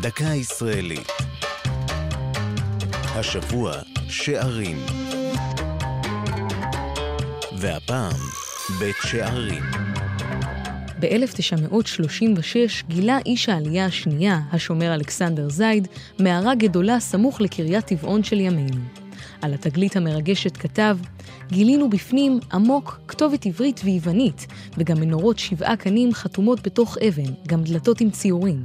דקה ישראלית. השבוע שערים. והפעם בית שערים. ב-1936 גילה איש העלייה השנייה, השומר אלכסנדר זייד, מערה גדולה סמוך לקריית טבעון של ימינו. על התגלית המרגשת כתב, גילינו בפנים עמוק כתובת עברית ויוונית, וגם מנורות שבעה קנים חתומות בתוך אבן, גם דלתות עם ציורים.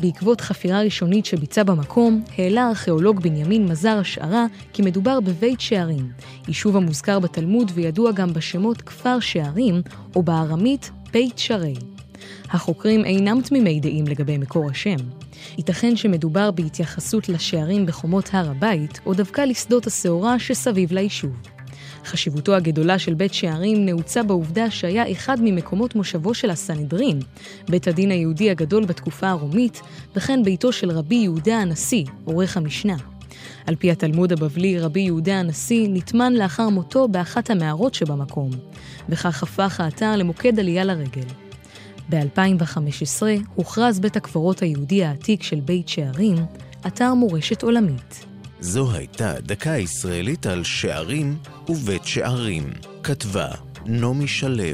בעקבות חפירה ראשונית שביצע במקום, העלה הארכיאולוג בנימין מזר השערה כי מדובר בבית שערים, יישוב המוזכר בתלמוד וידוע גם בשמות כפר שערים, או בארמית בית שרי. החוקרים אינם תמימי דעים לגבי מקור השם. ייתכן שמדובר בהתייחסות לשערים בחומות הר הבית, או דווקא לשדות השעורה שסביב ליישוב. חשיבותו הגדולה של בית שערים נעוצה בעובדה שהיה אחד ממקומות מושבו של הסנהדרין, בית הדין היהודי הגדול בתקופה הרומית, וכן ביתו של רבי יהודה הנשיא, עורך המשנה. על פי התלמוד הבבלי, רבי יהודה הנשיא נטמן לאחר מותו באחת המערות שבמקום, וכך הפך האתר למוקד עלייה לרגל. ב-2015 הוכרז בית הקברות היהודי העתיק של בית שערים, אתר מורשת עולמית. זו הייתה דקה ישראלית על שערים ובית שערים. כתבה נעמי שלו,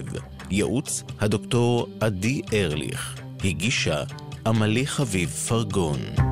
ייעוץ הדוקטור עדי ארליך, הגישה עמלי חביב פרגון.